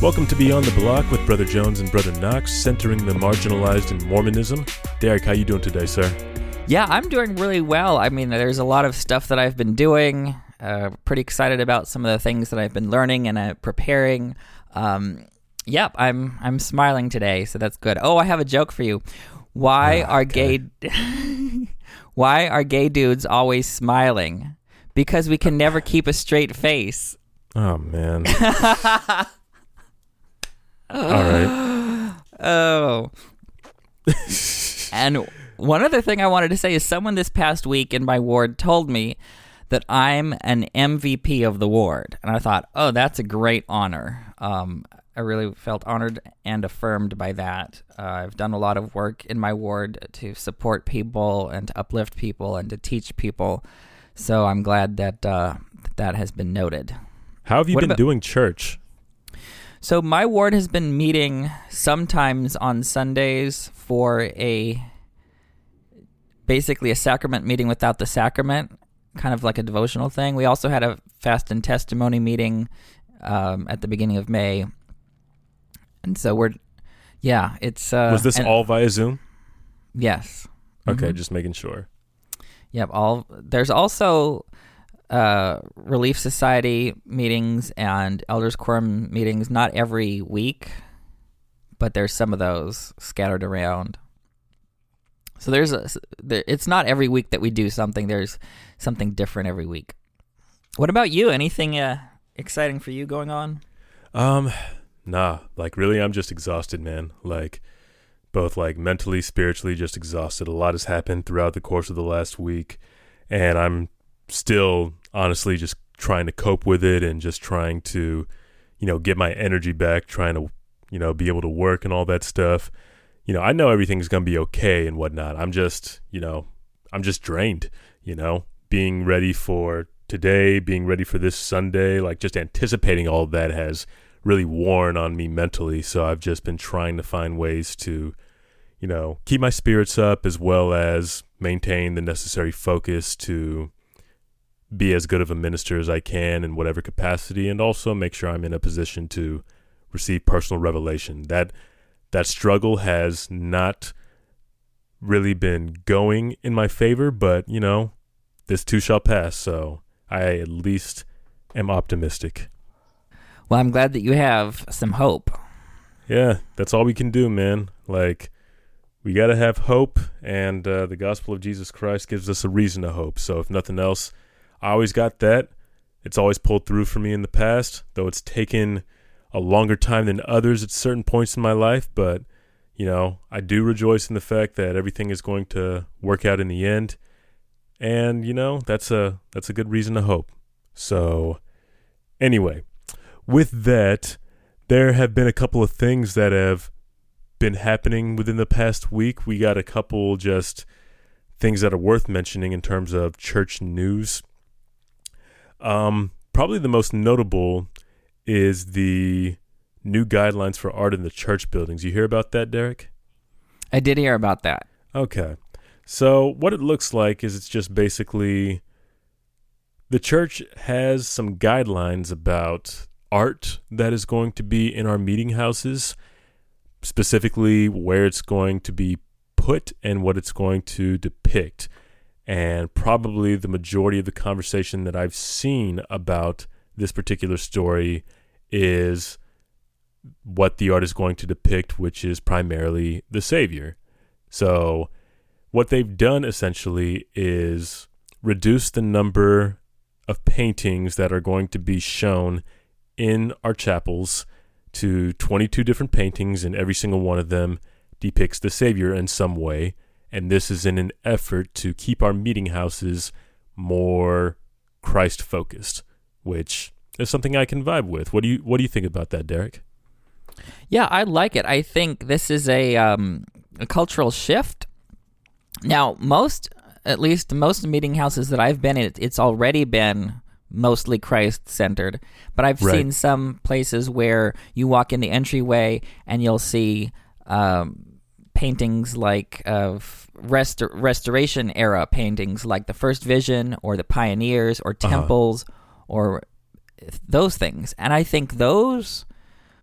Welcome to Beyond the Block with Brother Jones and Brother Knox, centering the marginalized in Mormonism. Derek, how you doing today, sir? Yeah, I'm doing really well. I mean, there's a lot of stuff that I've been doing. Uh, pretty excited about some of the things that I've been learning and uh, preparing. Um, yep, I'm I'm smiling today, so that's good. Oh, I have a joke for you. Why Ah, are okay. gay Why are gay dudes always smiling? Because we can never keep a straight face. Oh man. All right. Oh. and one other thing I wanted to say is someone this past week in my ward told me that I'm an MVP of the ward. And I thought, oh, that's a great honor. Um, I really felt honored and affirmed by that. Uh, I've done a lot of work in my ward to support people and to uplift people and to teach people. So I'm glad that uh, that has been noted. How have you What been about- doing church? So my ward has been meeting sometimes on Sundays for a basically a sacrament meeting without the sacrament, kind of like a devotional thing. We also had a fast and testimony meeting um, at the beginning of May, and so we're yeah, it's uh, Was this and- all via Zoom? yes. Okay, Mhm. just making sure. Yep. All there's also uh, Relief Society meetings and Elders Quorum meetings. Not every week, but there's some of those scattered around. So there's a, it's not every week that we do something. There's something different every week. What about you? Anything uh, exciting for you going on? Um, nah. Like really, I'm just exhausted, man. Like both like mentally, spiritually, just exhausted. A lot has happened throughout the course of the last week, and I'm still honestly just trying to cope with it and just trying to, you know, get my energy back. Trying to, you know, be able to work and all that stuff. You know, I know everything's gonna be okay and whatnot. I'm just, you know, I'm just drained. You know, being ready for today, being ready for this Sunday, like just anticipating all that has really worn on me mentally. So I've just been trying to find ways to, you know, keep my spirits up as well as maintain the necessary focus to be as good of a minister as I can in whatever capacity and also make sure I'm in a position to receive personal revelation. That that struggle has not really been going in my favor, but you know, this too shall pass, so I at least am optimistic. Well, I'm glad that you have some hope. Yeah, that's all we can do, man. Like, we got to have hope, and uh, the gospel of Jesus Christ gives us a reason to hope. So, if nothing else, I always got that. It's always pulled through for me in the past, though it's taken a longer time than others at certain points in my life. But, you know, I do rejoice in the fact that everything is going to work out in the end. And, you know, that's a that's a good reason to hope. So, anyway, with that, there have been a couple of things that have been happening within the past week. We got a couple just things that are worth mentioning in terms of church news. Um, probably the most notable is the new guidelines for art in the church buildings. You hear about that, Derek? I did hear about that. Okay. So, what it looks like is it's just basically the church has some guidelines about art that is going to be in our meeting houses, specifically where it's going to be put and what it's going to depict. And probably the majority of the conversation that I've seen about this particular story is what the art is going to depict, which is primarily the Savior. So, what they've done essentially is reduce the number of paintings that are going to be shown in our chapels to 22 different paintings, and every single one of them depicts the Savior in some way. And this is in an effort to keep our meeting houses more Christ focused, which is something I can vibe with. What do you What do you think about that, Derek? Yeah, I like it. I think this is a um, a cultural shift. Now, most, at least most meeting houses that I've been in, it's already been mostly Christ centered. But I've Right. seen some places where you walk in the entryway and you'll see um, paintings like of restor- restoration era paintings, like the First Vision or the Pioneers or Uh-huh. temples or those things. And I think those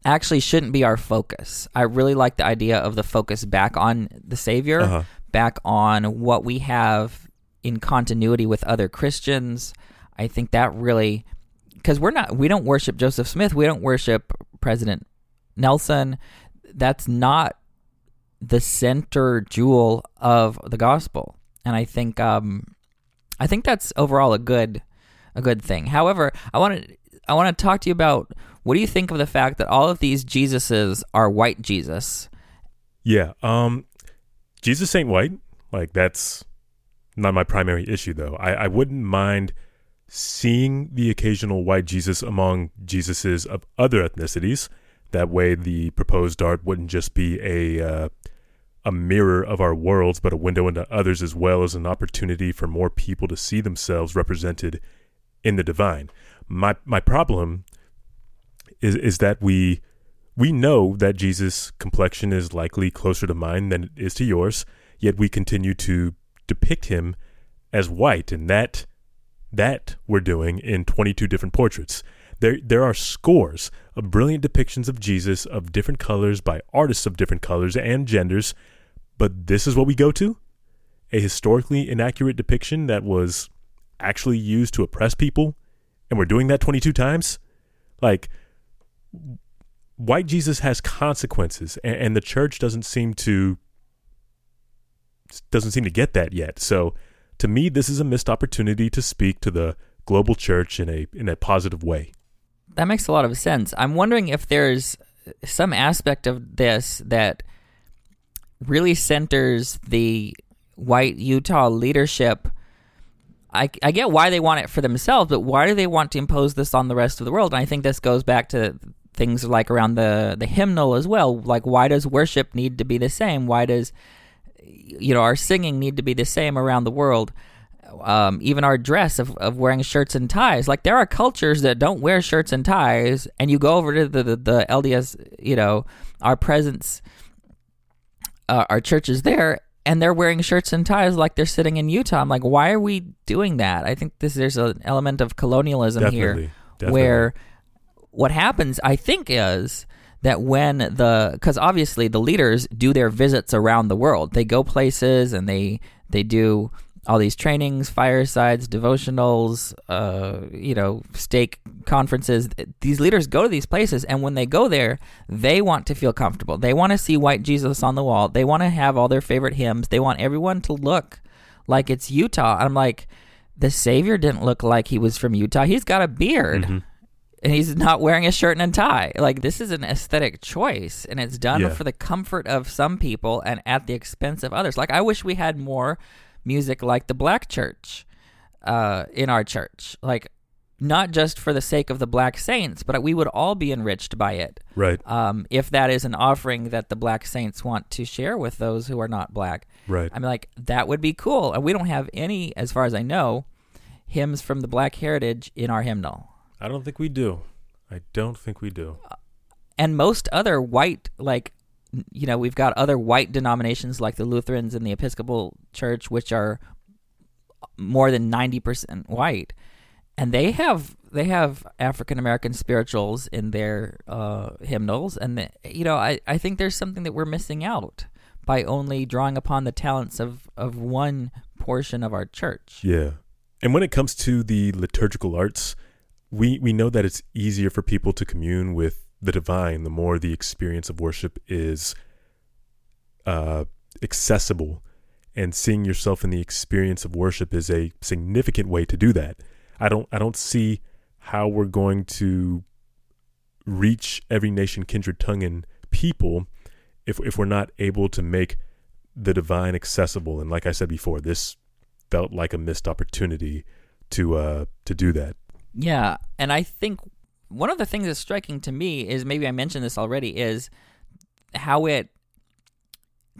actually shouldn't be our focus. I really like the idea of the focus back on the Savior, Uh-huh. back on what we have in continuity with other Christians. I think that really because we're not we don't worship Joseph Smith, we don't worship President Nelson. That's not the center jewel of the gospel. And I think um I think that's overall a good a good thing. However, I want to I want to talk to you about what do you think of the fact that all of these Jesuses are white Jesus? Yeah. Um, Jesus ain't white. Like that's not my primary issue, though. I, I wouldn't mind seeing the occasional white Jesus among Jesuses of other ethnicities. That way, the proposed art wouldn't just be a uh, a mirror of our worlds, but a window into others as well as an opportunity for more people to see themselves represented in the divine. My my problem is is that we we know that Jesus' complexion is likely closer to mine than it is to yours, yet we continue to depict him as white, and that that we're doing in 22 different portraits. There there are scores of brilliant depictions of Jesus of different colors by artists of different colors and genders, but this is what we go to? A historically inaccurate depiction that was actually used to oppress people, and we're doing that 22 times? Like white Jesus has consequences, and, and the church doesn't seem to doesn't seem to get that yet. So, to me, this is a missed opportunity to speak to the global church in a in a positive way. That makes a lot of sense. I'm wondering if there's some aspect of this that really centers the white Utah leadership. I, I get why they want it for themselves, but why do they want to impose this on the rest of the world? And I think this goes back to things like around the, the hymnal as well. Like, why does worship need to be the same? Why does, you know, our singing need to be the same around the world? Um, even our dress of, of wearing shirts and ties. Like, there are cultures that don't wear shirts and ties, and you go over to the, the, the LDS, you know, our presence, uh, our churches there, and they're wearing shirts and ties like they're sitting in Utah. I'm like, why are we doing that? I think this there's an element of colonialism Definitely, here, definitely. where what happens, I think, is that when the because obviously the leaders do their visits around the world, they go places and they they do all these trainings, firesides, devotionals, uh, you know, stake conferences. These leaders go to these places, and when they go there, they want to feel comfortable. They want to see white Jesus on the wall. They want to have all their favorite hymns. They want everyone to look like it's Utah. I'm like, the Savior didn't look like he was from Utah. He's got a beard. Mm-hmm. And he's not wearing a shirt and a tie. Like this is an aesthetic choice, and it's done Yeah. for the comfort of some people and at the expense of others. Like I wish we had more music like the Black Church uh, in our church. Like not just for the sake of the black saints, but we would all be enriched by it. Right, Um, if that is an offering that the black saints want to share with those who are not black, right. I'm like that would be cool. And we don't have any, as far as I know, hymns from the black heritage in our hymnal. I don't think we do. I don't think we do. and most other white like you know we've got other white denominations like the lutherans and the episcopal church which are more than 90% white. And they have they have african american spirituals in their uh, hymnals. And the, you know I, I think there's something that we're missing out by only drawing upon the talents of, of one portion of our church. Yeah. And when it comes to the liturgical arts, we, we know that it's easier for people to commune with the divine the more the experience of worship is uh, accessible. And seeing yourself in the experience of worship is a significant way to do that. I don't I don't see how we're going to reach every nation, kindred, tongue, and people if if we're not able to make the divine accessible. And like I said before, this felt like a missed opportunity to uh to do that. Yeah, and I think one of the things that's striking to me is maybe I mentioned this already is how it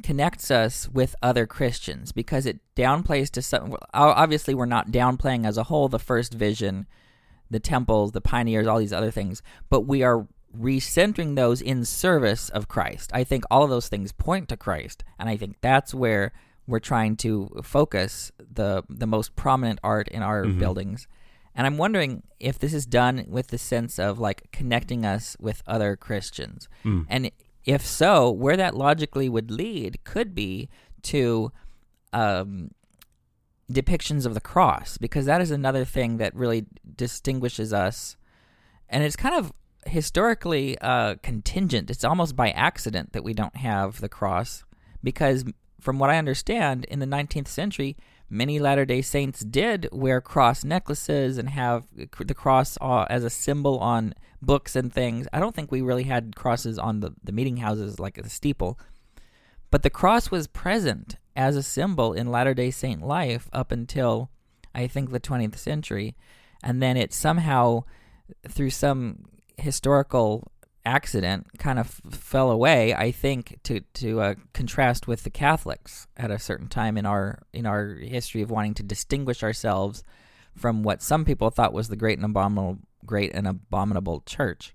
connects us with other Christians because it downplays to some. Obviously, we're not downplaying as a whole the first vision, the temples, the pioneers, all these other things, but we are recentering those in service of Christ. I think all of those things point to Christ, and I think that's where we're trying to focus the the most prominent art in our Mhm. buildings. And I'm wondering if this is done with the sense of like connecting us with other Christians. Mm. And if so, where that logically would lead could be to um, depictions of the cross, because that is another thing that really distinguishes us. And it's kind of historically uh, contingent. It's almost by accident that we don't have the cross, because from what I understand, in the 19th century, many Latter day Saints did wear cross necklaces and have the cross uh, as a symbol on books and things. I don't think we really had crosses on the, the meeting houses like the steeple, but the cross was present as a symbol in Latter day Saint life up until I think the 20th century. And then it somehow, through some historical accident kind of fell away. I think to to uh, contrast with the Catholics at a certain time in our in our history of wanting to distinguish ourselves from what some people thought was the great and abominable great and abominable church.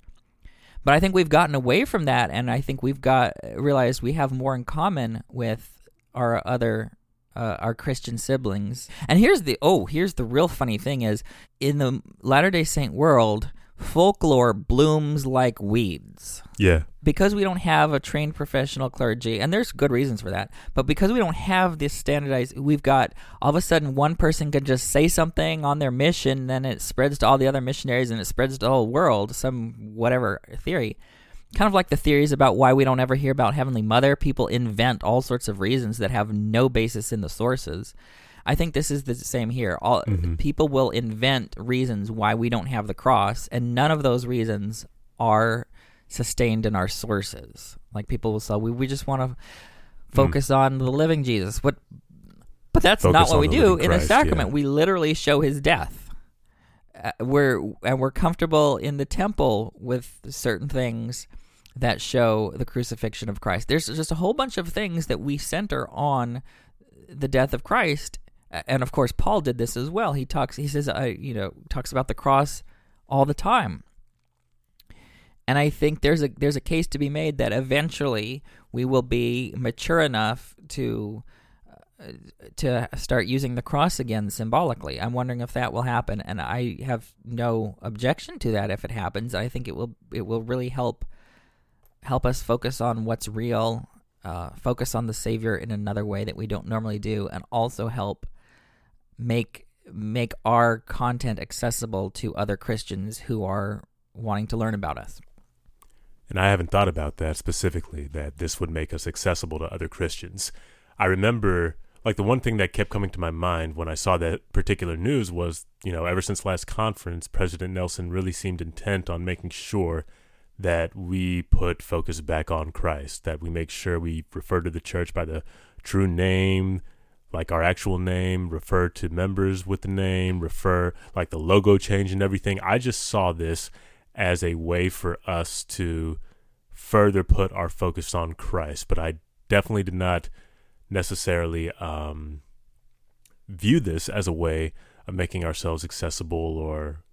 But I think we've gotten away from that, and I think we've got realized we have more in common with our other uh, our Christian siblings. And here's the oh, here's the real funny thing is in the Latter Day Saint world folklore blooms like weeds. Yeah. Because we don't have a trained professional clergy, and there's good reasons for that, but because we don't have this standardized, we've got all of a sudden one person can just say something on their mission, then it spreads to all the other missionaries and it spreads to the whole world, some whatever theory. Kind of like the theories about why we don't ever hear about Heavenly Mother. People invent all sorts of reasons that have no basis in the sources. I think this is the same here. All Mhm. people will invent reasons why we don't have the cross, and none of those reasons are sustained in our sources. Like people will say, we we just want to focus on the living Jesus. What? But that's not what we do living in a Christ, sacrament. yeah. We literally show His death. Uh, we're and we're comfortable in the temple with certain things that show the crucifixion of Christ. There's just a whole bunch of things that we center on the death of Christ, and of course Paul did this as well. He talks, he says, uh, you know, talks about the cross all the time. And I think there's a there's a case to be made that eventually we will be mature enough to uh, to start using the cross again symbolically. I'm wondering if that will happen, and I have no objection to that if it happens. I think it will it will really help help us focus on what's real, uh, focus on the Savior in another way that we don't normally do, and also help make make our content accessible to other Christians who are wanting to learn about us. And I haven't thought about that specifically, that this would make us accessible to other Christians. I remember, like, the one thing that kept coming to my mind when I saw that particular news was, you know, ever since last conference, President Nelson really seemed intent on making sure that we put focus back on Christ, that we make sure we refer to the church by the true name, like our actual name, refer to members with the name, refer, like, the logo change and everything. I just saw this as a way for us to further put our focus on Christ. But I definitely did not necessarily um, view this as a way of making ourselves accessible or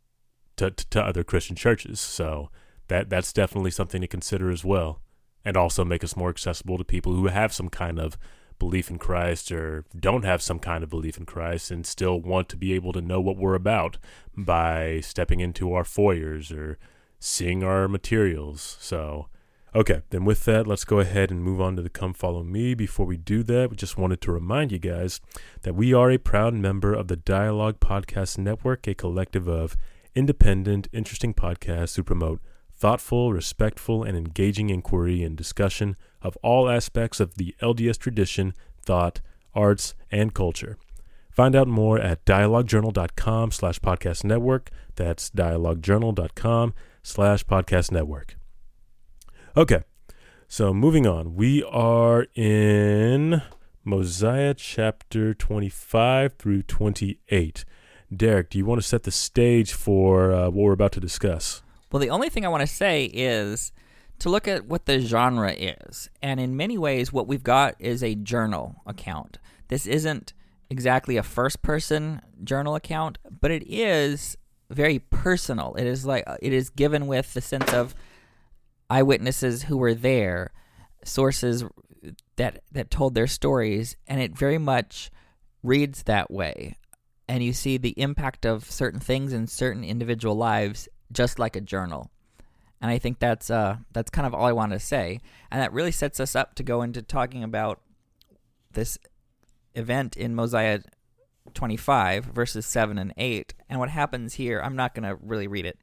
to, to, to other Christian churches. So that that's definitely something to consider as well, and also make us more accessible to people who have some kind of belief in Christ or don't have some kind of belief in Christ and still want to be able to know what we're about by stepping into our foyers or seeing our materials. So, okay, then with that, let's go ahead and move on to the Come Follow Me. Before we do that, we just wanted to remind you guys that we are a proud member of the Dialogue Podcast Network, a collective of independent, interesting podcasts who promote thoughtful, respectful, and engaging inquiry and discussion of all aspects of the LDS tradition, thought, arts, and culture. Find out more at dialoguejournal.com slash podcast network. That's dialoguejournal.com slash podcast network. Okay, so moving on. We are in Mosiah chapter 25 through 28. Derek, do you want to set the stage for uh, what we're about to discuss? Well, the only thing I want to say is to look at what the genre is. And in many ways, what we've got is a journal account. This isn't exactly a first person journal account, but it is very personal. It is like it is given with the sense of eyewitnesses who were there, sources that that told their stories, and it very much reads that way. and you see the impact of certain things in certain individual lives, just like a journal. And I think that's uh, that's kind of all I wanted to say, and that really sets us up to go into talking about this event in Mosiah 25 verses 7 and 8 and what happens here i'm not going to really read it.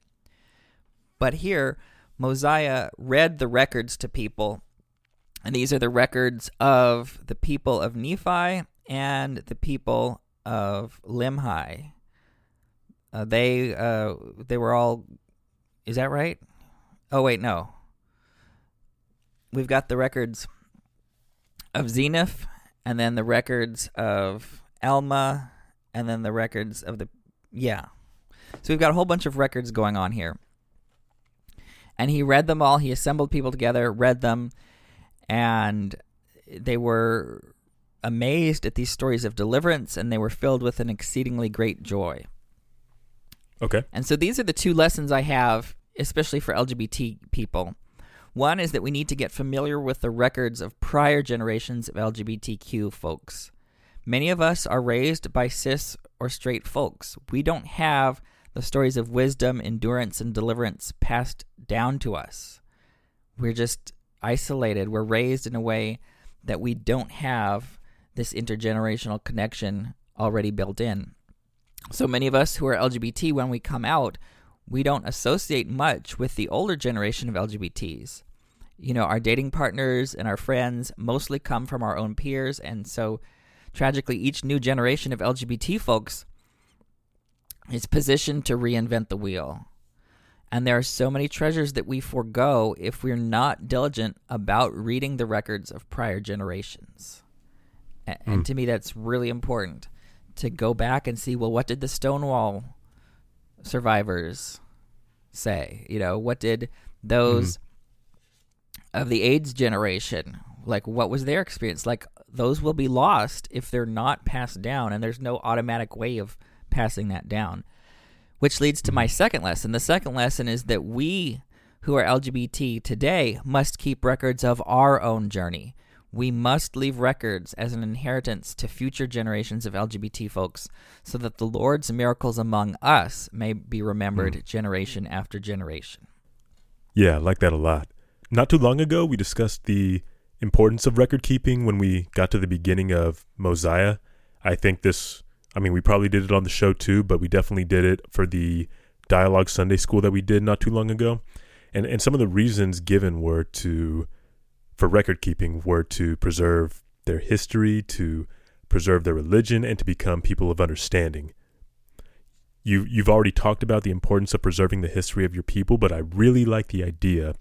But here mosiah read the records to people. And these are the records of the people of nephi and the people of limhi. Uh, they uh, they were all is that right oh wait no we've got the records of Zeniff and then the records of Alma, and then the records of the yeah. So we've got a whole bunch of records going on here. And he read them all. He assembled people together, read them, and they were amazed at these stories of deliverance, and they were filled with an exceedingly great joy. Okay. And so these are the two lessons I have, especially for LGBT people. One is that we need to get familiar with the records of prior generations of LGBTQ folks. Many of us are raised by cis or straight folks. We don't have the stories of wisdom, endurance, and deliverance passed down to us. We're just isolated. We're raised in a way that we don't have this intergenerational connection already built in. So many of us who are LGBT, when we come out, we don't associate much with the older generation of LGBTs. You know, our dating partners and our friends mostly come from our own peers, and so tragically, each new generation of LGBT folks is positioned to reinvent the wheel. And there are so many treasures that we forego if we're not diligent about reading the records of prior generations. And, Mm. to me, that's really important to go back and see well, what did the Stonewall survivors say? You know, what did those mm-hmm. of the AIDS generation, like, what was their experience? Like, those will be lost if they're not passed down, and there's no automatic way of passing that down. Which leads to my mm-hmm. second lesson. The second lesson is that we who are LGBT today must keep records of our own journey. We must leave records as an inheritance to future generations of LGBT folks so that the Lord's miracles among us may be remembered hmm. generation after generation. Yeah, I like that a lot. Not too long ago, we discussed the importance of record keeping when we got to the beginning of Mosiah. I think this, I mean, we probably did it on the show too, but we definitely did it for the Dialogue Sunday School that we did not too long ago. And, and some of the reasons given were to, for record keeping, were to preserve their history, to preserve their religion, and to become people of understanding you you've already talked about the importance of preserving the history of your people, but I really like the idea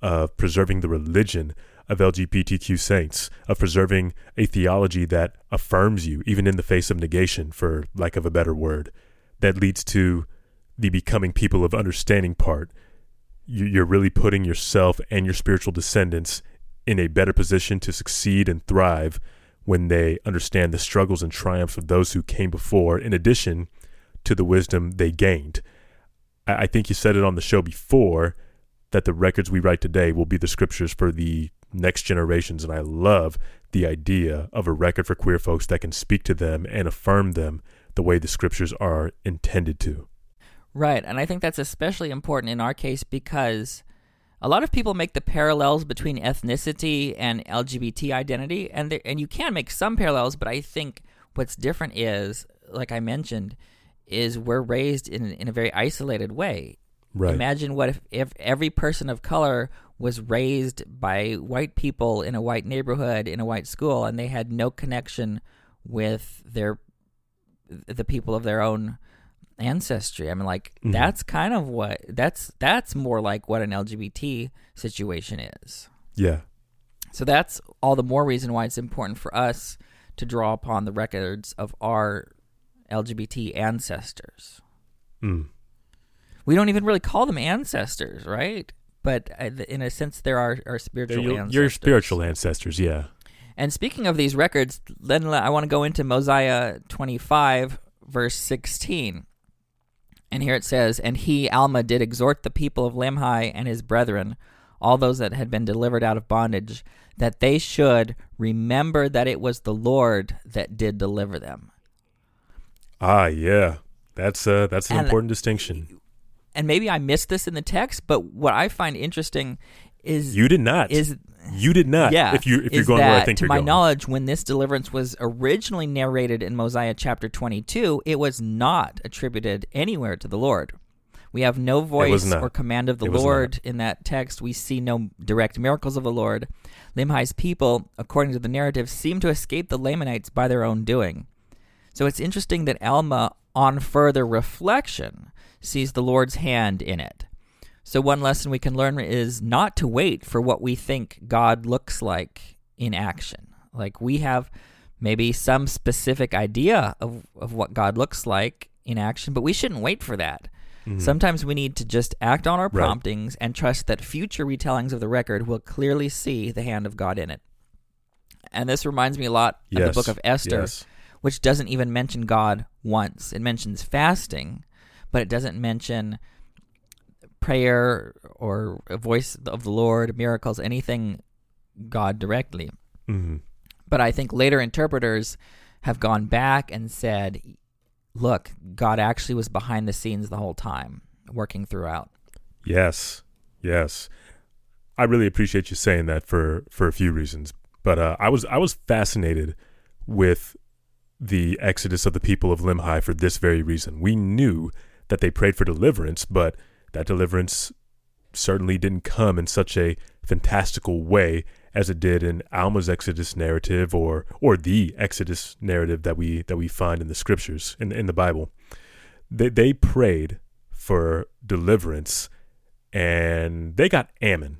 of preserving the religion of LGBTQ saints, of preserving a theology that affirms you even in the face of negation, for lack of a better word, that leads to the becoming people of understanding part. You- You're really putting yourself and your spiritual descendants in a better position to succeed and thrive when they understand the struggles and triumphs of those who came before, in addition to the wisdom they gained. I, I think you said it on the show before that the records we write today will be the scriptures for the next generations. And I love the idea of a record for queer folks that can speak to them and affirm them the way the scriptures are intended to. Right, and I think that's especially important in our case because a lot of people make the parallels between ethnicity and LGBT identity, and there, and you can make some parallels, but I think what's different is, like I mentioned, is we're raised in in a very isolated way. Right. Imagine what if, if every person of color was raised by white people in a white neighborhood in a white school and they had no connection with their the people of their own ancestry. I mean like Mhm. that's kind of what that's that's more like what an LGBT situation is. yeah. So that's all the more reason why it's important for us to draw upon the records of our LGBT ancestors Mm. we don't even really call them ancestors, right? But uh, in a sense, there are our spiritual your, ancestors. your spiritual ancestors, yeah. And speaking of these records, then I want to go into Mosiah 25, verse 16. And here it says, And he, Alma, did exhort the people of Limhi and his brethren, all those that had been delivered out of bondage, that they should remember that it was the Lord that did deliver them. Ah, yeah. That's uh that's an And- important distinction. And maybe I missed this in the text, but what I find interesting is You did not. is you did not. yeah, If you if you're going where I think to you're my going. knowledge, when this deliverance was originally narrated in Mosiah chapter 22, it was not attributed anywhere to the Lord. We have no voice or command of the It Lord in that text. We see no direct miracles of the Lord. Limhi's people, according to the narrative, seem to escape the Lamanites by their own doing. So it's interesting that Alma, on further reflection, sees the Lord's hand in it. So, one lesson we can learn is not to wait for what we think God looks like in action. Like, we have maybe some specific idea of, of what God looks like in action, but we shouldn't wait for that. Sometimes we need to just act on our Mm-hmm. Right. promptings and trust that future retellings of the record will clearly see the hand of God in it. And this reminds me a lot of the book of Esther, Yes. which doesn't even mention God once. It mentions fasting, but it doesn't mention prayer or a voice of the Lord, miracles, anything God directly. Mhm. But I think later interpreters have gone back and said, look, God actually was behind the scenes the whole time, working throughout. Yes, yes. I really appreciate you saying that for for a few reasons. But uh, I was I was fascinated with the exodus of the people of Limhi for this very reason. We knew that they prayed for deliverance, but that deliverance certainly didn't come in such a fantastical way as it did in Alma's Exodus narrative or or the Exodus narrative that we that we find in the scriptures in in the Bible. They they prayed for deliverance and they got Ammon.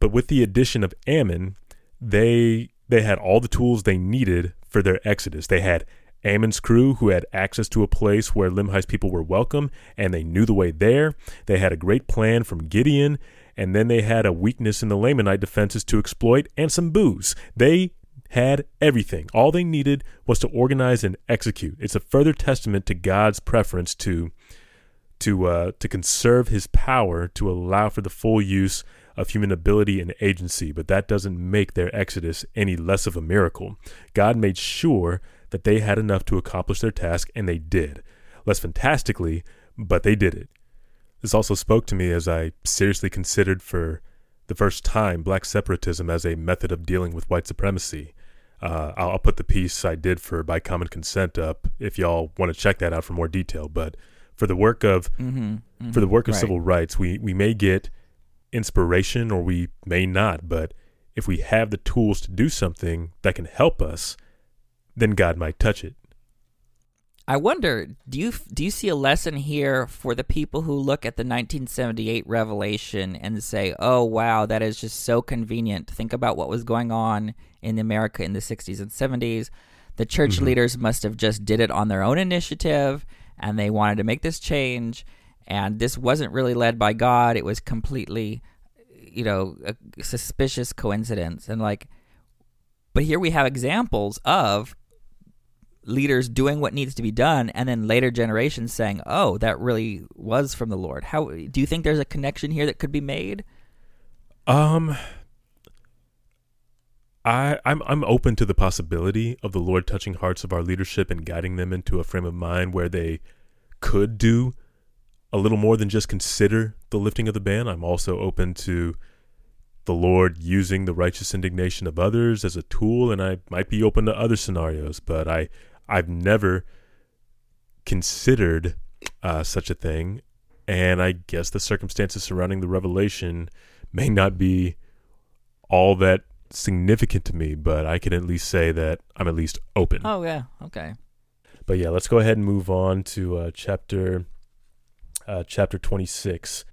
But with the addition of Ammon, they they had all the tools they needed for their exodus. They had Ammon's crew who had access to a place where Limhi's people were welcome and they knew the way there. They had a great plan from Gideon, and then they had a weakness in the Lamanite defenses to exploit and some booze. They had everything. All they needed was to organize and execute. It's a further testament to God's preference to to uh, to conserve his power to allow for the full use of human ability and agency, but that doesn't make their exodus any less of a miracle. God made sure that they had enough to accomplish their task, and they did. Less fantastically, but they did it. This also spoke to me as I seriously considered for the first time black separatism as a method of dealing with white supremacy. Uh, I'll, put the piece I did for By Common Consent up if y'all want to check that out for more detail. But for the work of Mm-hmm. for the work of Right. civil rights, we, we may get inspiration or we may not, but if we have the tools to do something that can help us, then God might touch it. I wonder, do you do you see a lesson here for the people who look at the 1978 revelation and say, "Oh wow, that is just so convenient." Think about what was going on in America in the 60s and 70s. The church Mhm. leaders must have just did it on their own initiative and they wanted to make this change and this wasn't really led by God. It was completely you know, a suspicious coincidence and like but here we have examples of leaders doing what needs to be done and then later generations saying oh that really was from the lord how do you think there's a connection here that could be made Um, I I'm I'm open to the possibility of the Lord touching hearts of our leadership and guiding them into a frame of mind where they could do a little more than just consider the lifting of the ban. I'm also open to the Lord using the righteous indignation of others as a tool, and I might be open to other scenarios, but I I've never considered uh, such a thing, and I guess the circumstances surrounding the revelation may not be all that significant to me, but I can at least say that I'm at least open. oh yeah okay But yeah, let's go ahead and move on to uh, chapter uh, chapter 26.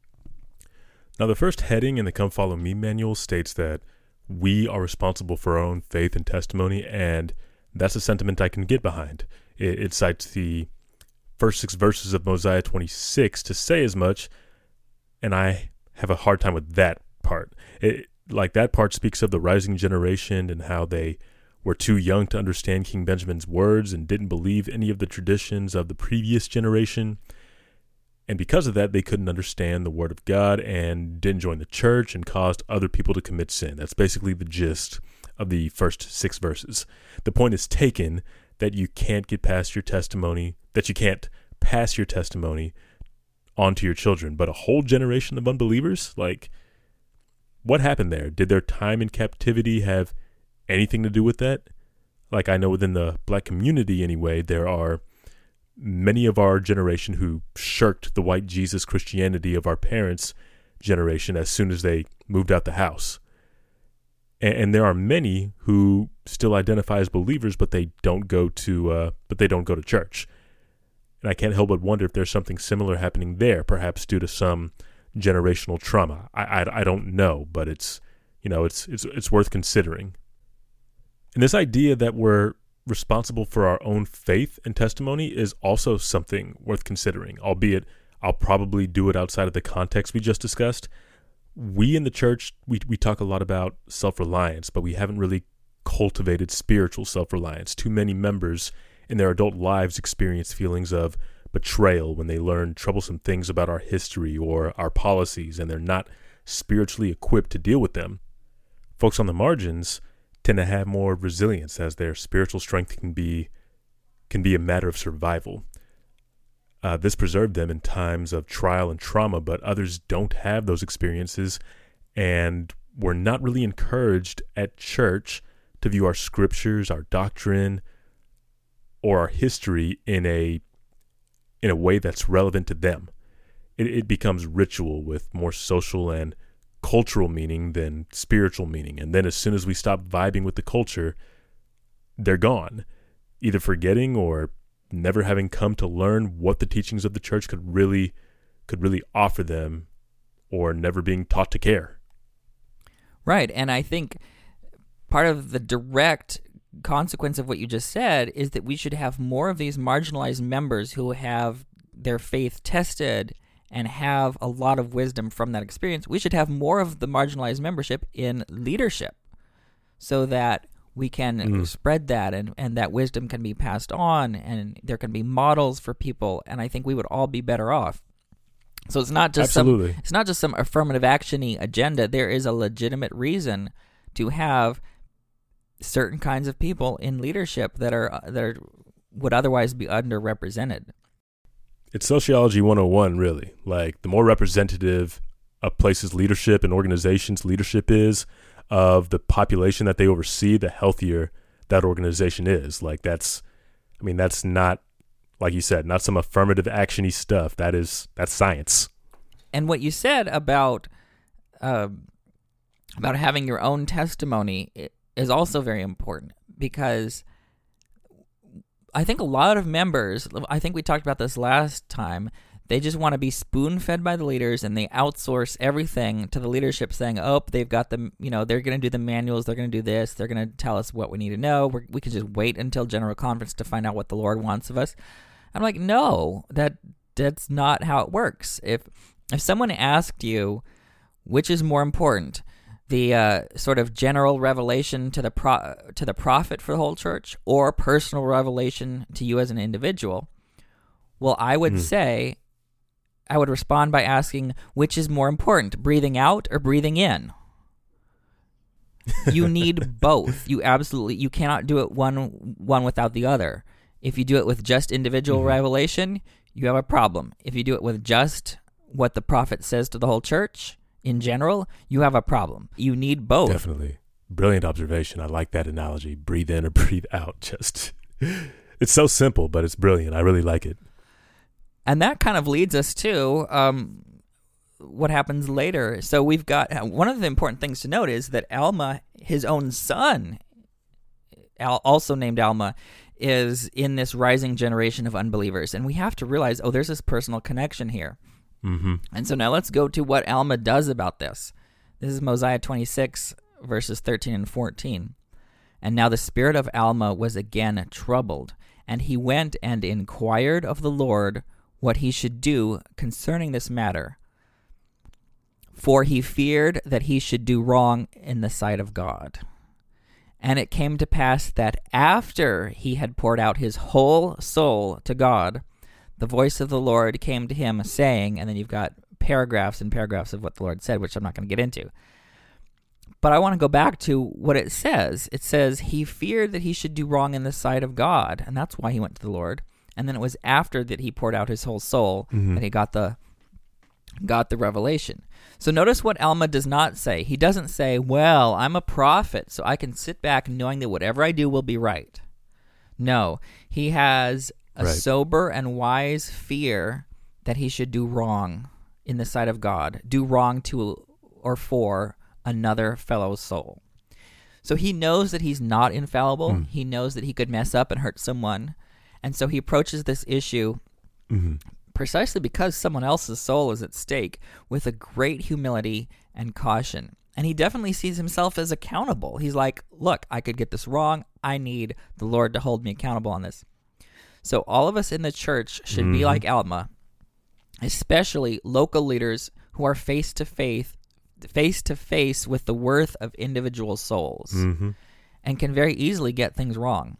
Now, the first heading in the Come Follow Me manual states that we are responsible for our own faith and testimony, and that's a sentiment I can get behind. It, it cites the first six verses of Mosiah 26 to say as much, and I have a hard time with that part. It, like that part speaks of the rising generation and how they were too young to understand King Benjamin's words and didn't believe any of the traditions of the previous generation. And because of that, they couldn't understand the word of God and didn't join the church and caused other people to commit sin. That's basically the gist of the first six verses. The point is taken that you can't get past your testimony, that you can't pass your testimony onto your children. But a whole generation of unbelievers, like, what happened there? Did their time in captivity have anything to do with that? Like, I know within the black community, anyway, there are many of our generation who shirked the white Jesus Christianity of our parents' generation as soon as they moved out the house. And, and there are many who still identify as believers, but they don't go to uh, but they don't go to church. And I can't help but wonder if there's something similar happening there, perhaps due to some generational trauma. I, I, I don't know, but it's you know it's it's it's worth considering. And this idea that we're responsible for our own faith and testimony is also something worth considering, albeit I'll probably do it outside of the context we just discussed. We in the church, we, we talk a lot about self reliance, but we haven't really cultivated spiritual self reliance. Too many members in their adult lives experience feelings of betrayal when they learn troublesome things about our history or our policies and they're not spiritually equipped to deal with them. Folks on the margins tend to have more resilience as their spiritual strength can be can be a matter of survival. Uh, this preserved them in times of trial and trauma, but others don't have those experiences and were not really encouraged at church to view our scriptures, our doctrine, or our history in a in a way that's relevant to them. It, it becomes ritual with more social and cultural meaning than spiritual meaning. And then as soon as we stop vibing with the culture, they're gone, either forgetting or never having come to learn what the teachings of the church could really could really offer them or never being taught to care. Right. And I think part of the direct consequence of what you just said is that we should have more of these marginalized members who have their faith tested and have a lot of wisdom from that experience, we should have more of the marginalized membership in leadership so that we can mm. spread that and, and that wisdom can be passed on and there can be models for people and I think we would all be better off. So it's not just Absolutely. some it's not just some affirmative actiony agenda. There is a legitimate reason to have certain kinds of people in leadership that are that are would otherwise be underrepresented it's sociology 101 really like the more representative a place's leadership and organization's leadership is of the population that they oversee the healthier that organization is. Like that's i mean that's not like you said not some affirmative actiony stuff. That is that's science. And what you said about uh, about having your own testimony is also very important because I think a lot of members, I think we talked about this last time, they just want to be spoon fed by the leaders and they outsource everything to the leadership saying, oh, they've got the, you know, they're going to do the manuals, they're going to do this, they're going to tell us what we need to know. We're, we can just wait until general conference to find out what the Lord wants of us. I'm like, no, that that's not how it works. If if someone asked you which is more important, the uh, sort of general revelation to the pro- to the prophet for the whole church or personal revelation to you as an individual well i would mm. say i would respond by asking which is more important breathing out or breathing in you need both you absolutely you cannot do it one one without the other if you do it with just individual mm-hmm. revelation you have a problem if you do it with just what the prophet says to the whole church in general, you have a problem. You need both. Definitely. Brilliant observation. I like that analogy. Breathe in or breathe out. Just it's so simple, but it's brilliant. I really like it. And that kind of leads us to um, what happens later. So we've got one of the important things to note is that Alma, his own son, also named Alma, is in this rising generation of unbelievers. And we have to realize, oh, there's this personal connection here. Mm-hmm. And so now let's go to what Alma does about this. This is Mosiah 26, verses 13 and 14. And now the spirit of Alma was again troubled, and he went and inquired of the Lord what he should do concerning this matter. For he feared that he should do wrong in the sight of God. And it came to pass that after he had poured out his whole soul to God, the voice of the Lord came to him, saying, and then you've got paragraphs and paragraphs of what the Lord said, which I'm not going to get into. But I want to go back to what it says. It says he feared that he should do wrong in the sight of God, and that's why he went to the Lord. And then it was after that he poured out his whole soul Mhm. that he got the got the revelation. So notice what Alma does not say. He doesn't say, "Well, I'm a prophet, so I can sit back knowing that whatever I do will be right." No, he has a Right. sober and wise fear that he should do wrong in the sight of God, do wrong to or for another fellow soul. So he knows that he's not infallible. Hmm. He knows that he could mess up and hurt someone. And so he approaches this issue Mhm. precisely because someone else's soul is at stake with a great humility and caution. And he definitely sees himself as accountable. He's like, look, I could get this wrong. I need the Lord to hold me accountable on this. So all of us in the church should be Mhm. like Alma, especially local leaders who are face to face face to face with the worth of individual souls Mhm. and can very easily get things wrong.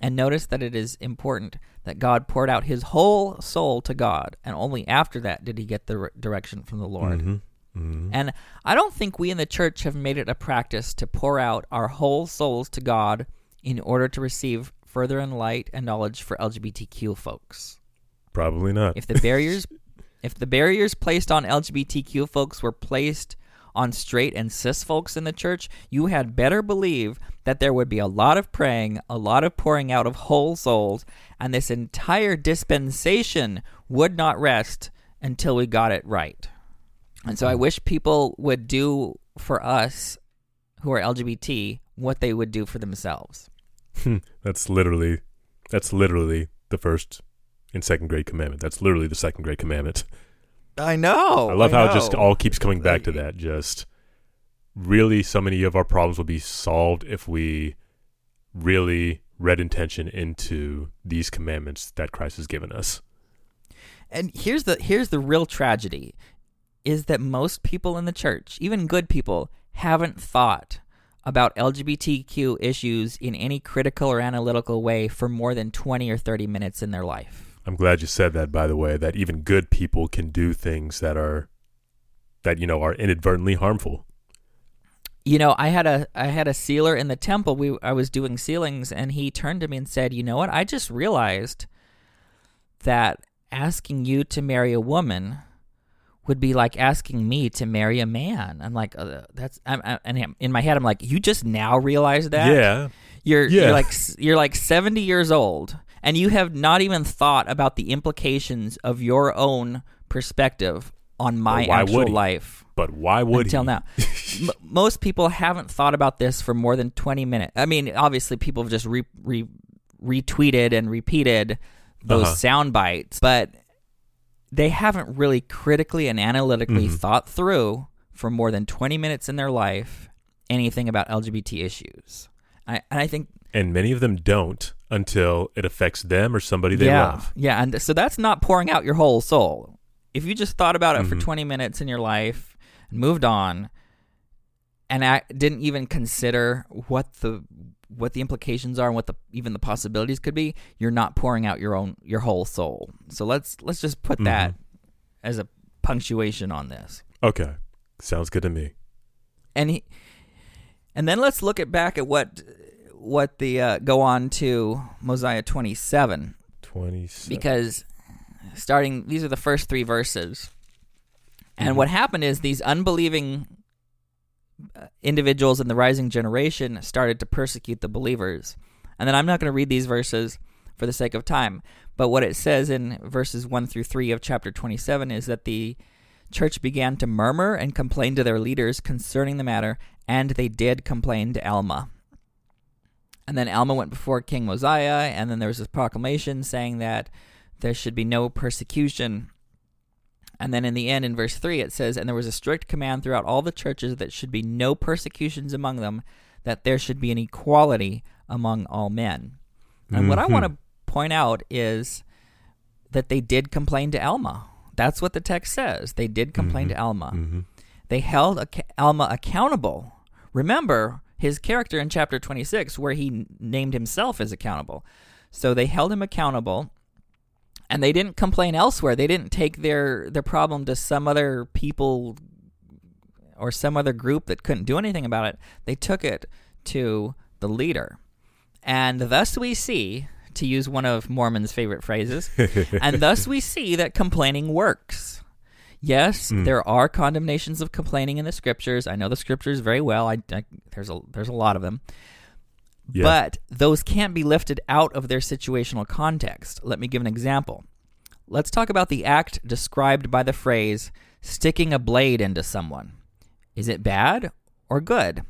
And notice that it is important that God poured out his whole soul to God, and only after that did he get the re- direction from the Lord. Mhm. Mhm. And I don't think we in the church have made it a practice to pour out our whole souls to God in order to receive further light and knowledge for LGBTQ folks. Probably not. If the barriers if the barriers placed on LGBTQ folks were placed on straight and cis folks in the church, you had better believe that there would be a lot of praying, a lot of pouring out of whole souls, and this entire dispensation would not rest until we got it right. And so I mm-hmm. wish people would do for us who are LGBT what they would do for themselves. Hmm. that's literally that's literally the first and second grade commandment. That's literally the second grade commandment. I know. I love how it just all keeps coming back to that. Just really, so many of our problems will be solved if we really read intention into these commandments that Christ has given us. And here's the here's the real tragedy is that most people in the church, even good people, haven't thought about LGBTQ issues in any critical or analytical way for more than 20 or 30 minutes in their life. I'm glad you said that, by the way, that even good people can do things that are that you know are inadvertently harmful. You know, I had a I had a sealer in the temple. We I was doing sealings and he turned to me and said, "You know what? I just realized that asking you to marry a woman would be like asking me to marry a man." I'm like, uh, "That's I'm, i and in my head I'm like, "You just now realize that?" Yeah, You're Yeah. you're like you're like 70 years old and you have not even thought about the implications of your own perspective on my actual life but why would until he? now. M- most people haven't thought about this for more than 20 minutes. I mean, obviously people have just re- re- retweeted and repeated those Uh-huh. sound bites, but they haven't really critically and analytically Mhm. thought through for more than 20 minutes in their life anything about LGBT issues. I, and I think And many of them don't until it affects them or somebody they yeah, love. Yeah, and so that's not pouring out your whole soul. If you just thought about it for Mhm. 20 minutes in your life and moved on and I didn't even consider what the what the implications are and what the even the possibilities could be, you're not pouring out your own your whole soul. So let's let's just put that as a punctuation on this. Okay, sounds good to me. And he, and then let's look at back at what what the uh, go on to Mosiah 27 Twenty. because starting these are the first three verses and Mhm. what happened is these unbelieving uh, individuals in the rising generation started to persecute the believers and then i'm not going to read these verses for the sake of time but what it says in verses 1 through 3 of chapter 27 is that the church began to murmur and complain to their leaders concerning the matter and they did complain to alma and then alma went before king mosiah and then there was this proclamation saying that there should be no persecution. And then in the end, in verse 3, it says, And there was a strict command throughout all the churches that should be no persecutions among them, that there should be an equality among all men. And what I Mhm. want to point out is that they did complain to Alma. That's what the text says. They did complain Mhm. to Alma. hmm They held ac- Alma accountable. Remember his character in chapter 26, where he named himself as accountable. So they held him accountable, and they didn't complain elsewhere. They didn't take their, their problem to some other people or some other group that couldn't do anything about it, they took it to the leader. And thus we see, to use one of Mormon's favorite phrases, and thus we see that complaining works. Yes, Mm. there are condemnations of complaining in the scriptures. I know the scriptures very well. I, I there's a there's a lot of them. Yeah. But those can't be lifted out of their situational context. Let me give an example. Let's talk about the act described by the phrase sticking a blade into someone. Is it bad or good?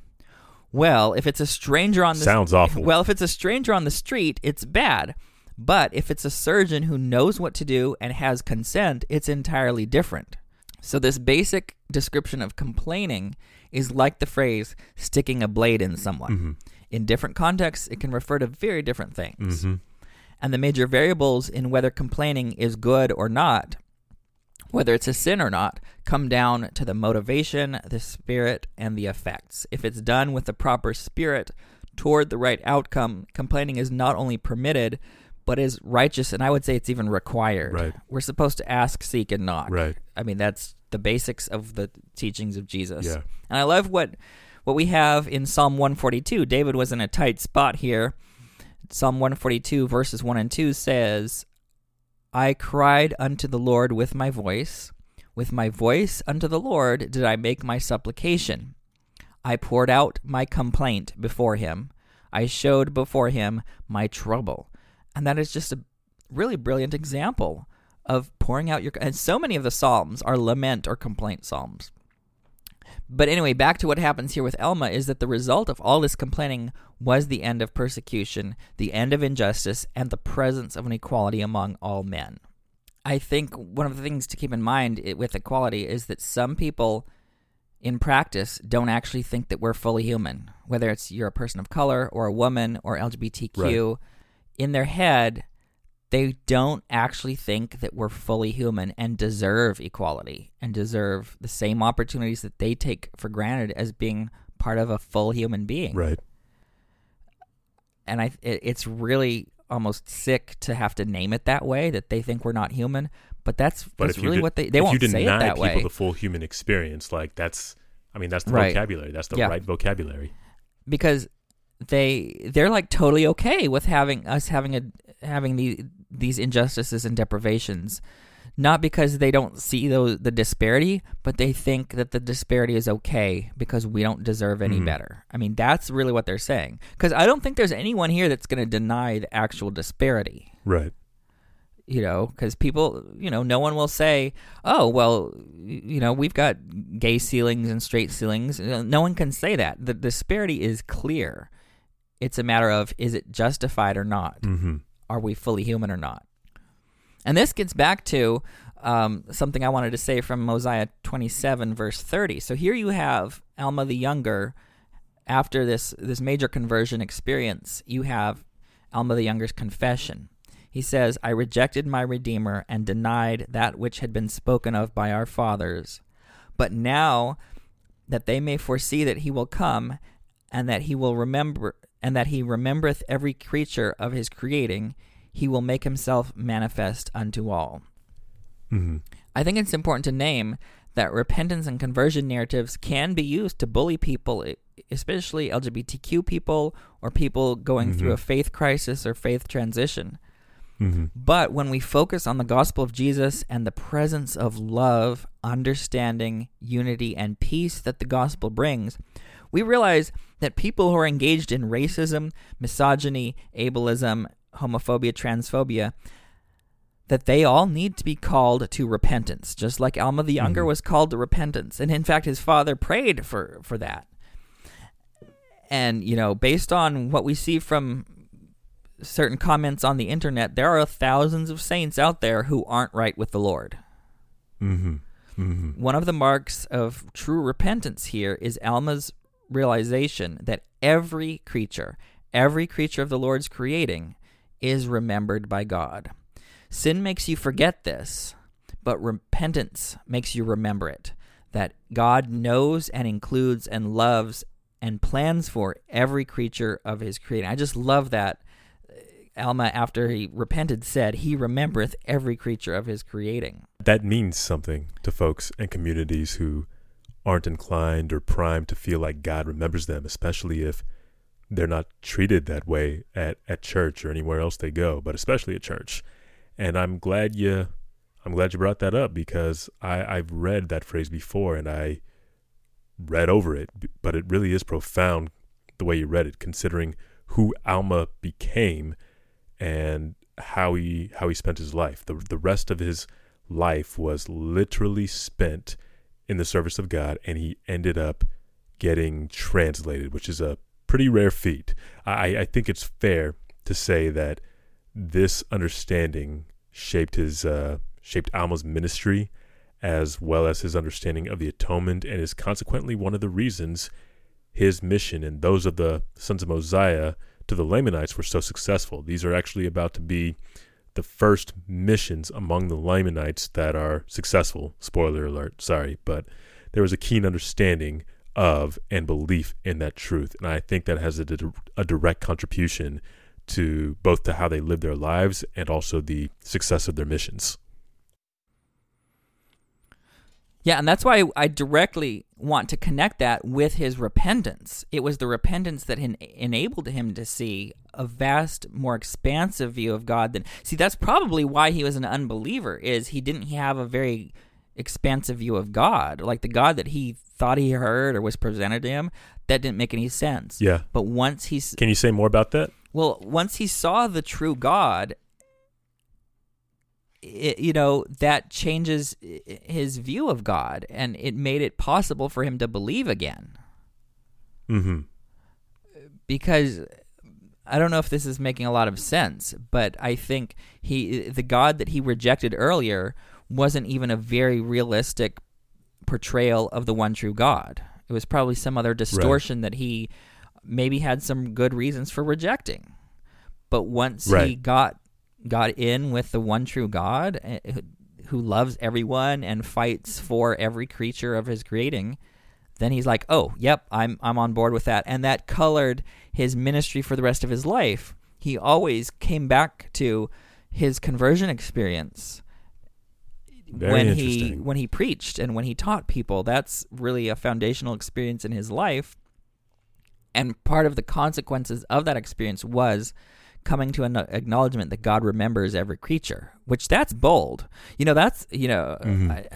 Well, if it's a stranger on the Sounds awful. Well, if it's a stranger on the street, it's bad. But if it's a surgeon who knows what to do and has consent, it's entirely different. So this basic description of complaining is like the phrase sticking a blade in someone. Mm-hmm. In different contexts, it can refer to very different things. hmm And the major variables in whether complaining is good or not, whether it's a sin or not, come down to the motivation, the spirit, and the effects. If it's done with the proper spirit toward the right outcome, complaining is not only permitted, but is righteous, and I would say it's even required. Right. We're supposed to ask, seek, and knock. Right. I mean, that's the basics of the teachings of Jesus. Yeah. And I love what what we have in Psalm 142. David was in a tight spot here. Psalm 142 verses 1 and 2 says, I cried unto the Lord with my voice, with my voice unto the Lord did I make my supplication. I poured out my complaint before him. I showed before him my trouble. And that is just a really brilliant example of pouring out your and so many of the psalms are lament or complaint psalms. But anyway, back to what happens here with Alma is that the result of all this complaining was the end of persecution, the end of injustice, and the presence of an equality among all men. I think one of the things to keep in mind with equality is that some people in practice don't actually think that we're fully human, whether it's you're a person of color or a woman or LGBTQ. In their head, they don't actually think that we're fully human and deserve equality and deserve the same opportunities that they take for granted as being part of a full human being. Right. And I, it, it's really almost sick to have to name it that way that they think we're not human. But that's But that's really de- what they they if won't you say deny it that people way the full human experience, like that's, I mean, that's the Right. vocabulary. That's the Yeah. right vocabulary. because they they're like totally okay with having us having a having the these injustices and deprivations. Not because they don't see those the disparity but they think that the disparity is okay because we don't deserve any Mhm. better. I mean that's really what they're saying. Because i don't think there's anyone here that's going to deny the actual disparity. Right. you know because people you know no one will say oh well you know we've got gay sealings and straight sealings. No one can say that. The disparity is clear it's a matter of is it justified or not? Mm-hmm. are we fully human or not? And this gets back to um, something i wanted to say from mosiah 27 verse 30 so here you have alma the younger. After this this major conversion experience you have alma the younger's confession. He says, I rejected my Redeemer and denied that which had been spoken of by our fathers. But now that they may foresee that he will come, and that he will remember, and that he remembereth every creature of his creating, he will make himself manifest unto all. Mm-hmm. I think it's important to name that repentance and conversion narratives can be used to bully people, especially LGBTQ people or people going through Mhm. a faith crisis or faith transition. Mm-hmm. But when we focus on the gospel of Jesus and the presence of love, understanding, unity, and peace that the gospel brings, we realize that people who are engaged in racism, misogyny, ableism, homophobia, transphobia, that they all need to be called to repentance, just like Alma the Younger Mhm. was called to repentance. And in fact, his father prayed for, for that. And, you know, based on what we see from certain comments on the internet, there are thousands of saints out there who aren't right with the Lord. Mm-hmm. Mm-hmm. One of the marks of true repentance here is Alma's realization that every creature, every creature of the Lord's creating, is remembered by God. Sin makes you forget this, but repentance makes you remember it. That God knows and includes and loves and plans for every creature of his creating. I just love that. Uh, Alma, after he repented, said, He remembereth every creature of his creating. That means something to folks and communities who aren't inclined or primed to feel like God remembers them, especially if they're not treated that way at, at church or anywhere else they go, but especially at church. And I'm glad you I'm glad you brought that up because I, I've read that phrase before and I read over it, but it really is profound the way you read it, considering who Alma became and how he how he spent his life. The the rest of his life was literally spent in the service of God, and he ended up getting translated, which is a pretty rare feat. I, I think it's fair to say that this understanding shaped his uh, shaped Alma's ministry as well as his understanding of the atonement, and is consequently one of the reasons his mission and those of the sons of Mosiah to the Lamanites were so successful. These are actually about to be the first missions among the Lamanites that are successful. Spoiler alert, sorry, but there was a keen understanding of and belief in that truth. And I think that has a, a direct contribution to both to how they live their lives and also the success of their missions. Yeah, and that's why I directly want to connect that with his repentance. It was the repentance that en- enabled him to see a vast, more expansive view of God than see. That's probably why he was an unbeliever. Is he didn't have a very expansive view of God, like the God that he thought he heard or was presented to him. That didn't make any sense. Yeah. But once he's can you say more about that? Well, once he saw the true God it, you know that changes his view of God, and it made it possible for him to believe again. Mm-hmm. Because I don't know if this is making a lot of sense, but I think he the God that he rejected earlier wasn't even a very realistic portrayal of the one true God. It was probably some other distortion right. that he maybe had some good reasons for rejecting. But once right. he got got in with the one true God eh, who loves everyone and fights for every creature of his creating, then he's like, "Oh, yep, I'm I'm on board with that." And that colored his ministry for the rest of his life. He always came back to his conversion experience Very when he when he preached and when he taught people. That's really a foundational experience in his life. And part of the consequences of that experience was coming to an acknowledgement that God remembers every creature, which that's bold. You know, that's you know, mm-hmm. I,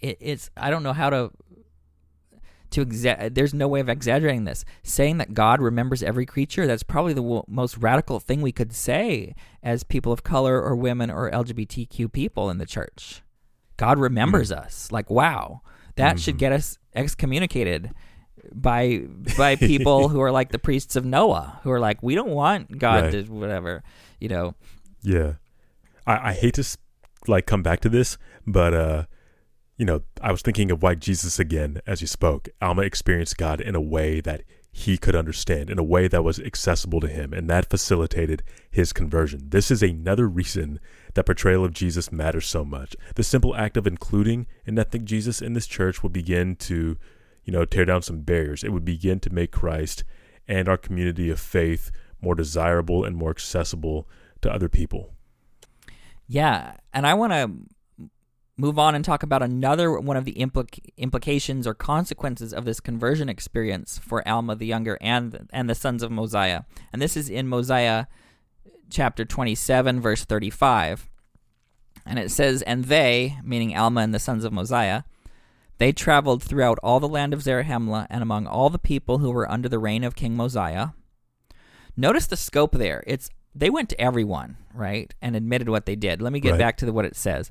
it, it's I don't know how to to exa- there's no way of exaggerating this. Saying that God remembers every creature, that's probably the w- most radical thing we could say as people of color or women or LGBTQ people in the church. God remembers mm-hmm. us. Like, wow, that mm-hmm. should get us excommunicated by by people who are like the priests of Noah, who are like, we don't want God right. to whatever, you know. Yeah, I, I hate to like come back to this, but uh, you know, I was thinking of white Jesus again as you spoke. Alma experienced God in a way that he could understand, in a way that was accessible to him, and that facilitated his conversion. This is another reason that portrayal of Jesus matters so much. The simple act of including an ethnic Jesus in this church will begin to you know, tear down some barriers. It would begin to make Christ and our community of faith more desirable and more accessible to other people. Yeah, and I want to move on and talk about another one of the implic- implications or consequences of this conversion experience for Alma the Younger and and the sons of Mosiah. And this is in Mosiah chapter 27 verse 35. And it says, "And they, meaning Alma and the sons of Mosiah, they traveled throughout all the land of Zarahemla and among all the people who were under the reign of King Mosiah. Notice the scope there. It's they went to everyone, right, and admitted what they did. Let me get right. back to the, what it says.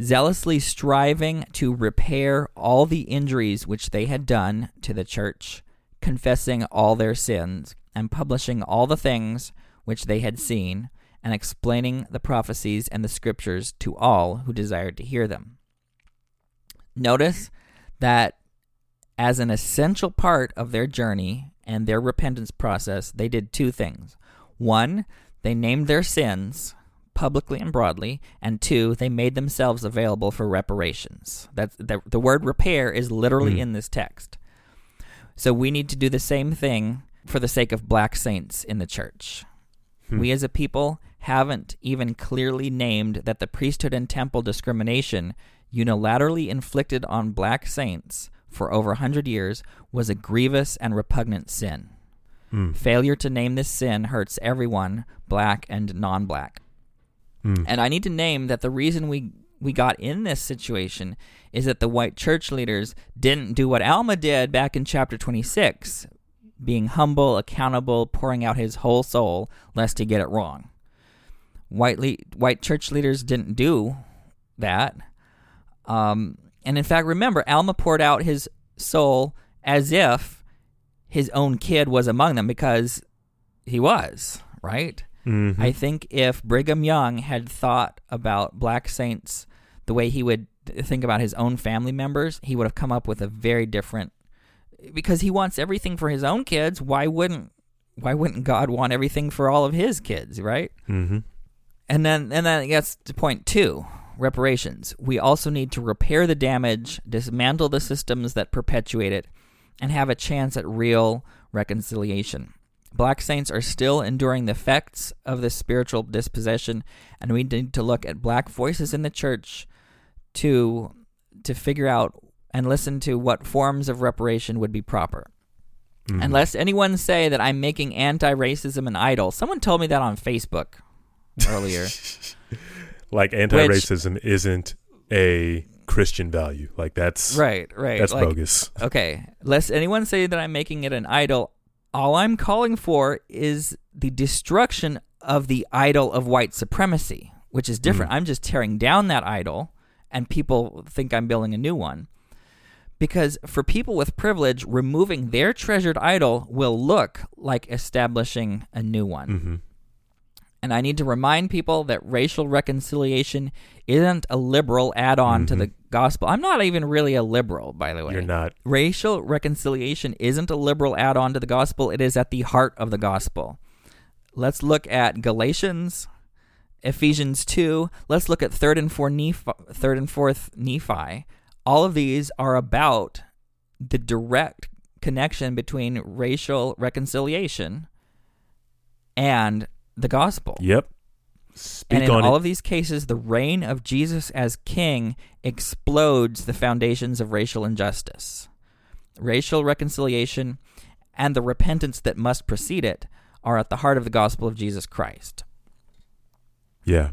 Zealously striving to repair all the injuries which they had done to the church, confessing all their sins, and publishing all the things which they had seen, and explaining the prophecies and the scriptures to all who desired to hear them. Notice that as an essential part of their journey and their repentance process, they did two things. One, they named their sins publicly and broadly, and two, they made themselves available for reparations. That's the, the word repair is literally mm. in this text. So we need to do the same thing for the sake of black saints in the church. Hmm. We as a people haven't even clearly named that the priesthood and temple discrimination unilaterally inflicted on black saints for over a hundred years was a grievous and repugnant sin. Mm. Failure to name this sin hurts everyone, black and non black. Mm. And I need to name that the reason we we got in this situation is that the white church leaders didn't do what Alma did back in chapter 26, being humble, accountable, pouring out his whole soul lest he get it wrong. White le- white church leaders didn't do that. Um, and in fact, remember, Alma poured out his soul as if his own kid was among them because he was, right? Mhm. I think if Brigham Young had thought about black saints the way he would think about his own family members, he would have come up with a very different because he wants everything for his own kids, why wouldn't why wouldn't God want everything for all of his kids, right? Mhm. And then and then it gets to point 2, reparations. We also need to repair the damage, dismantle the systems that perpetuate it, and have a chance at real reconciliation. Black saints are still enduring the effects of this spiritual dispossession, and we need to look at black voices in the church to to figure out and listen to what forms of reparation would be proper. Mhm. Unless anyone say that I'm making anti-racism an idol. Someone told me that on Facebook earlier. like anti-racism isn't a Christian value. Like that's right, right. that's like, bogus. Okay, lest anyone say that I'm making it an idol. All I'm calling for is the destruction of the idol of white supremacy, which is different. Mm. I'm just tearing down that idol, and people think I'm building a new one. Because for people with privilege, removing their treasured idol will look like establishing a new one. hmm And I need to remind people that racial reconciliation isn't a liberal add on to Mhm. the gospel. I'm not even really a liberal, by the way. You're not. Racial reconciliation isn't a liberal add on to the gospel, it is at the heart of the gospel. Let's look at Galatians, Ephesians 2. Let's look at 3rd and 4th Nephi, 3rd and 4th Nephi. All of these are about the direct connection between racial reconciliation and the gospel. Yep. And in all it. of these cases, the reign of Jesus as king explodes the foundations of racial injustice. Racial reconciliation and the repentance that must precede it are at the heart of the gospel of Jesus Christ. Yeah.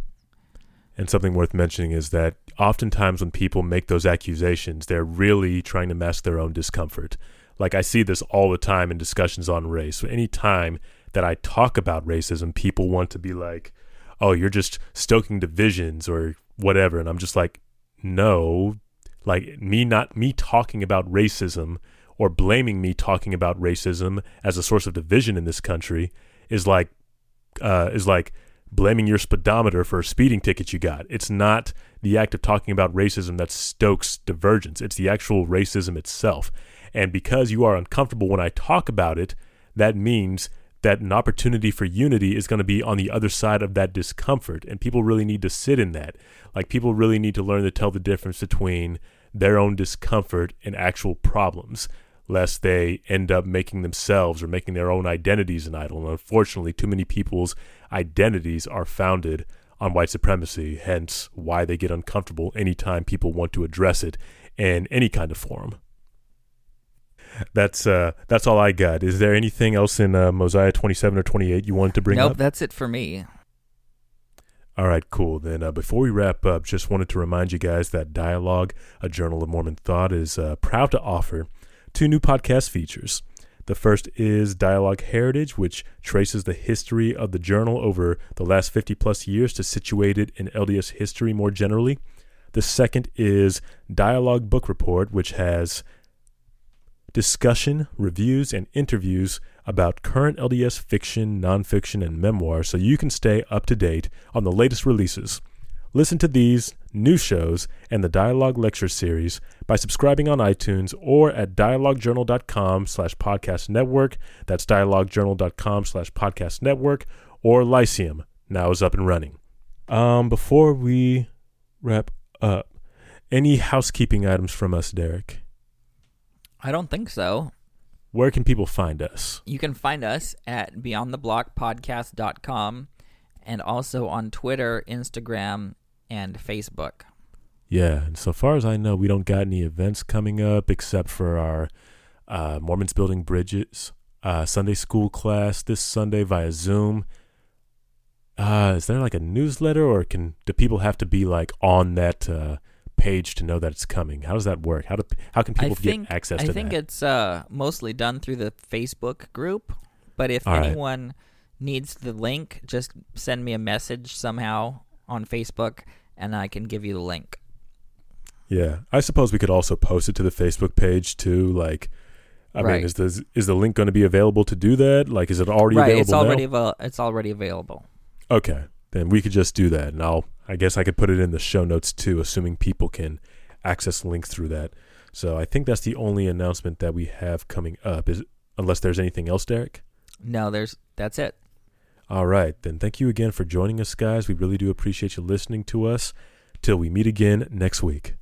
And something worth mentioning is that oftentimes when people make those accusations, they're really trying to mask their own discomfort. Like I see this all the time in discussions on race. So any time that I talk about racism, people want to be like, "Oh, you're just stoking divisions or whatever." And I'm just like, "No, like me not me talking about racism or blaming me talking about racism as a source of division in this country is like uh, is like blaming your speedometer for a speeding ticket you got. It's not the act of talking about racism that stokes divergence. It's the actual racism itself. And because you are uncomfortable when I talk about it, that means that an opportunity for unity is going to be on the other side of that discomfort. And people really need to sit in that. Like, people really need to learn to tell the difference between their own discomfort and actual problems, lest they end up making themselves or making their own identities an idol. And unfortunately, too many people's identities are founded on white supremacy, hence why they get uncomfortable anytime people want to address it in any kind of forum. That's uh, that's all I got. Is there anything else in uh, Mosiah twenty seven or twenty eight you wanted to bring nope, up? that's it for me. All right, cool. Then uh, before we wrap up, just wanted to remind you guys that Dialogue, a Journal of Mormon Thought, is uh, proud to offer two new podcast features. The first is Dialogue Heritage, which traces the history of the journal over the last 50 plus years to situate it in LDS history more generally. The second is Dialogue Book Report, which has discussion, reviews, and interviews about current LDS fiction, nonfiction, and memoir so you can stay up to date on the latest releases. Listen to these, new shows, and the Dialogue Lecture Series by subscribing on iTunes or at dialoguejournal.com slash podcast network. That's dialoguejournal.com slash podcast network or Lyceum now is up and running. Um, before we wrap up, any housekeeping items from us, Derek? I don't think so. Where can people find us? You can find us at beyondtheblockpodcast.com and also on Twitter, Instagram, and Facebook. Yeah, and so far as I know, we don't got any events coming up except for our uh, Mormons Building Bridges uh, Sunday school class this Sunday via Zoom. Uh, is there like a newsletter, or can do people have to be like on that uh, page to know that it's coming? How does that work? How do how can people think, get access I to think that? it's uh, mostly done through the Facebook group, but if All right. anyone needs the link, just send me a message somehow on Facebook, and I can give you the link. Yeah, I suppose we could also post it to the Facebook page too. Like, I Right. mean, is the is the link going to be available to do that? Like, is it already right, available it's already now? avail- it's already available. Okay, then we could just do that, and I'll I guess I could put it in the show notes too, assuming people can access links through that. So I think that's the only announcement that we have coming up. Is unless there's anything else, Derek. No, there's that's it. All right, then thank you again for joining us, guys. We really do appreciate you listening to us. Till we meet again next week.